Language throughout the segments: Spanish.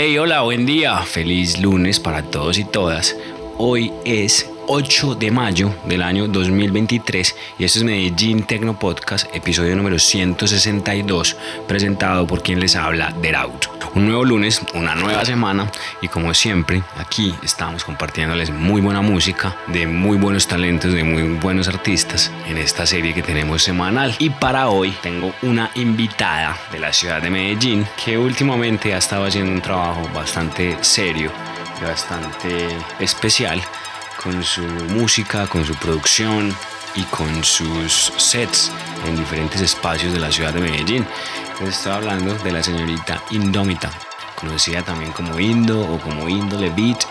Hey, hola, buen día. Feliz lunes para todos y todas. Hoy es 8 de mayo del año 2023 y esto es Medellín Tecno Podcast, episodio número 162, presentado por quien les habla, Deraut. Un nuevo lunes, una nueva semana y como siempre, aquí estamos compartiéndoles muy buena música, de muy buenos talentos, de muy buenos artistas en esta serie que tenemos semanal. Y para hoy tengo una invitada de la ciudad de Medellín que últimamente ha estado haciendo un trabajo bastante serio y bastante especial con su música, con su producción y con sus sets en diferentes espacios de la ciudad de Medellín. estoy hablando de la señorita Indómita, conocida también como Indo o como Indole Beat.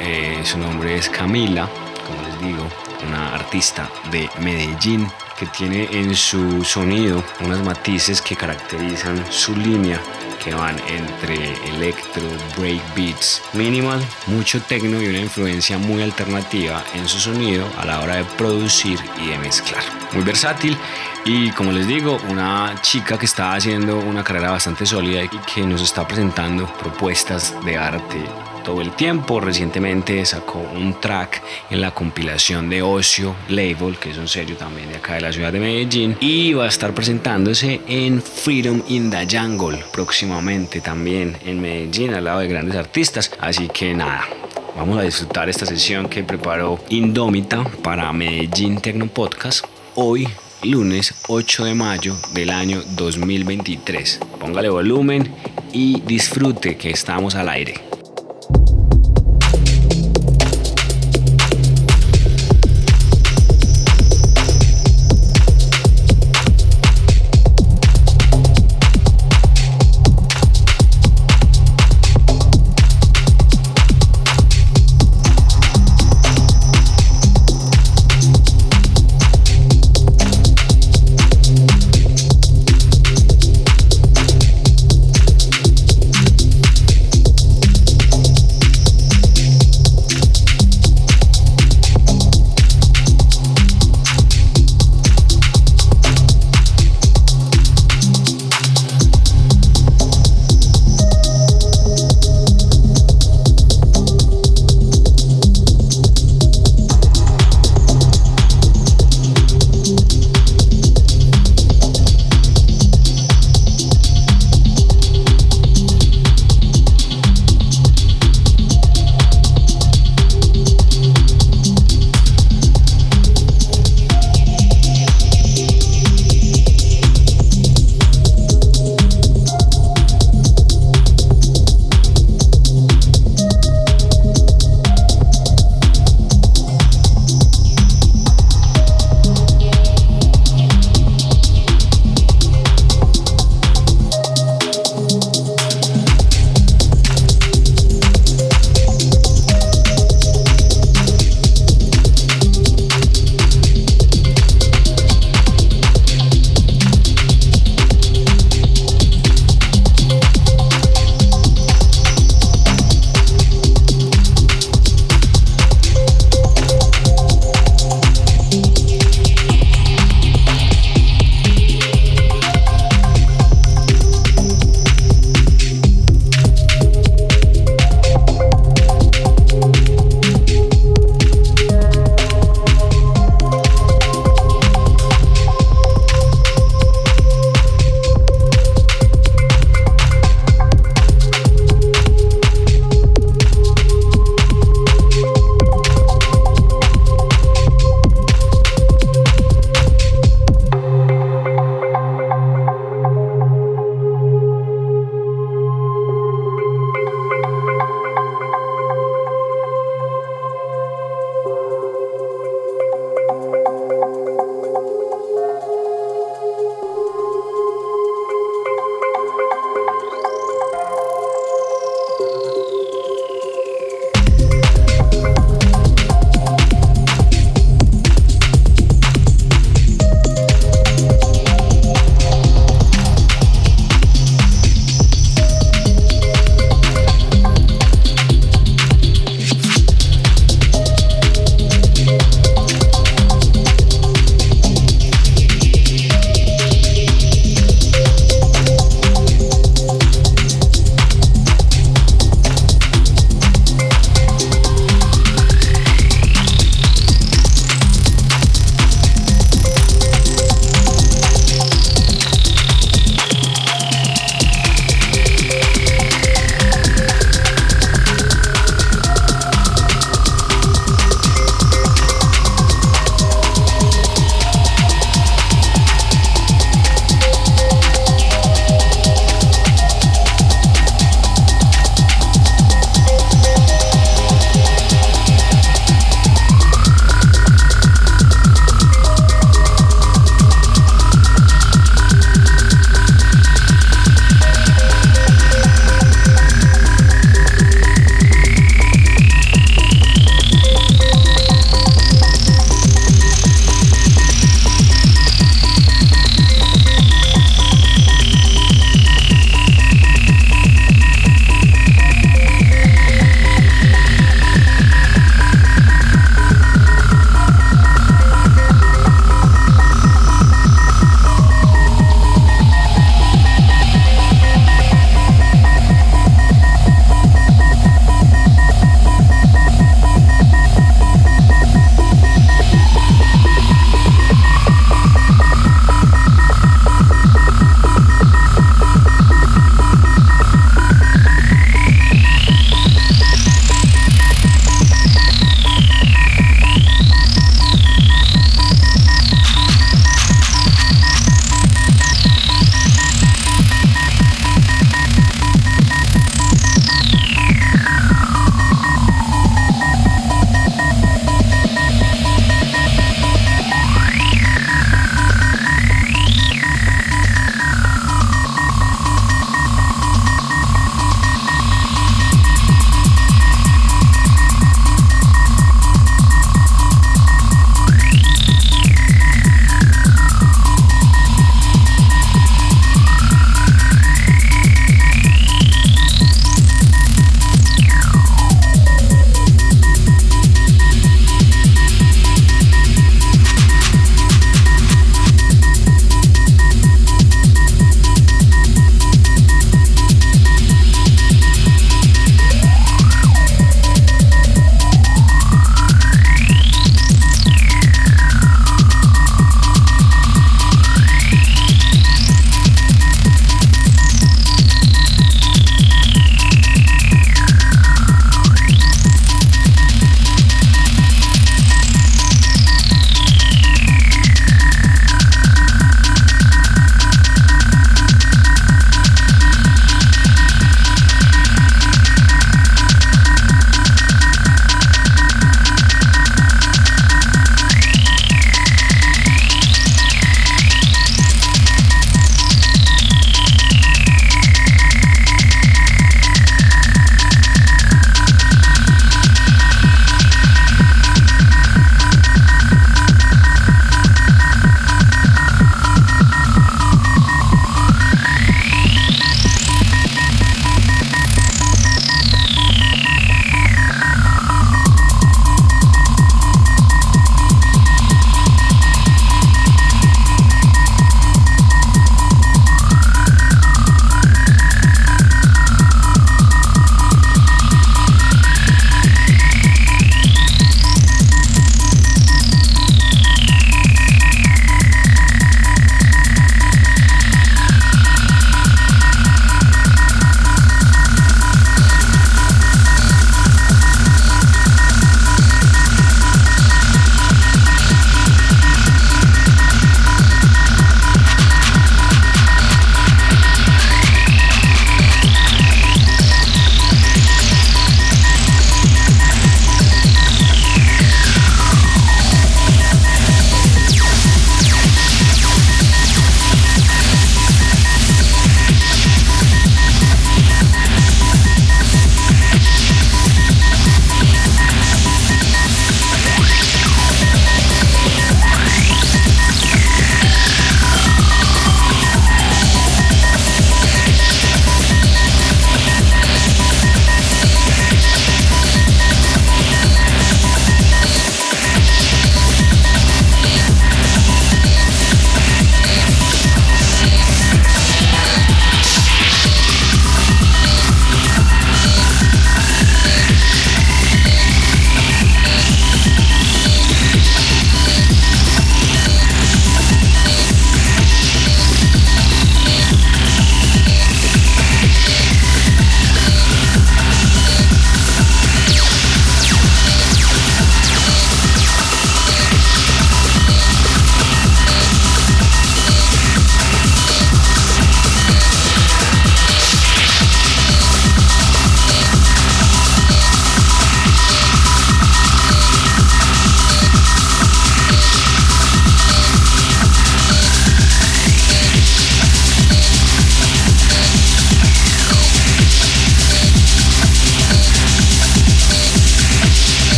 Eh, su nombre es Camila, como les digo, una artista de Medellín que tiene en su sonido unos matices que caracterizan su línea que van entre electro, break beats, minimal, mucho techno y una influencia muy alternativa en su sonido a la hora de producir y de mezclar. Muy versátil y como les digo, una chica que está haciendo una carrera bastante sólida y que nos está presentando propuestas de arte todo el tiempo. Recientemente sacó un track en la compilación de Ocio Label, que es un sello también de acá de la ciudad de Medellín, y va a estar presentándose en Freedom in the Jungle próximamente también en Medellín al lado de grandes artistas. Así que nada, vamos a disfrutar esta sesión que preparó Indómita para Medellín Tecno Podcast hoy lunes 8 de mayo del año 2023. Póngale volumen y disfrute que estamos al aire.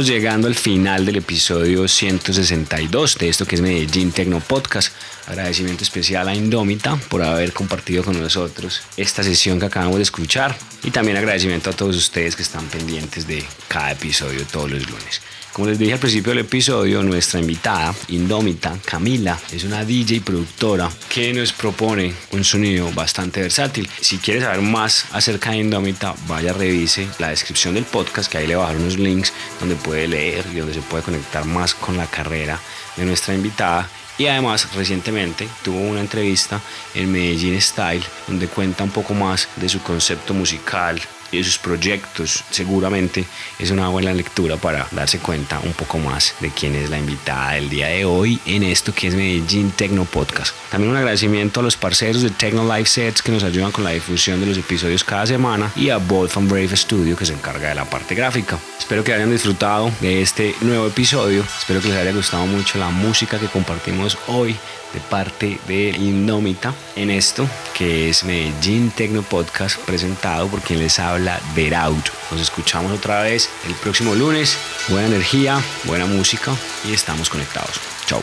Bueno, vamos llegando al final del episodio 162 de esto que es Medellín Tecno Podcast. Agradecimiento especial a Indómita por haber compartido con nosotros esta sesión que acabamos de escuchar y también agradecimiento a todos ustedes que están pendientes de cada episodio todos los lunes. Como les dije al principio del episodio, nuestra invitada, Indómita, Camila, es una DJ productora que nos propone un sonido bastante versátil. Si quieres saber más acerca de Indómita, vaya revise la descripción del podcast, que ahí le dejar unos links donde puede leer y donde se puede conectar más con la carrera de nuestra invitada. Y además recientemente tuvo una entrevista en Medellín Style donde cuenta un poco más de su concepto musical, y sus proyectos, seguramente es una buena lectura para darse cuenta un poco más de quién es la invitada del día de hoy en esto que es Medellín Tecno Podcast. También un agradecimiento a los parceros de Tecno Live Sets que nos ayudan con la difusión de los episodios cada semana y a Bolt from Brave Studio que se encarga de la parte gráfica. Espero que hayan disfrutado de este nuevo episodio. Espero que les haya gustado mucho la música que compartimos hoy de parte de Indómita en esto que es Medellín Tecno Podcast presentado por quien les habla Deraut. Nos escuchamos otra vez el próximo lunes. Buena energía, buena música y estamos conectados. Chau.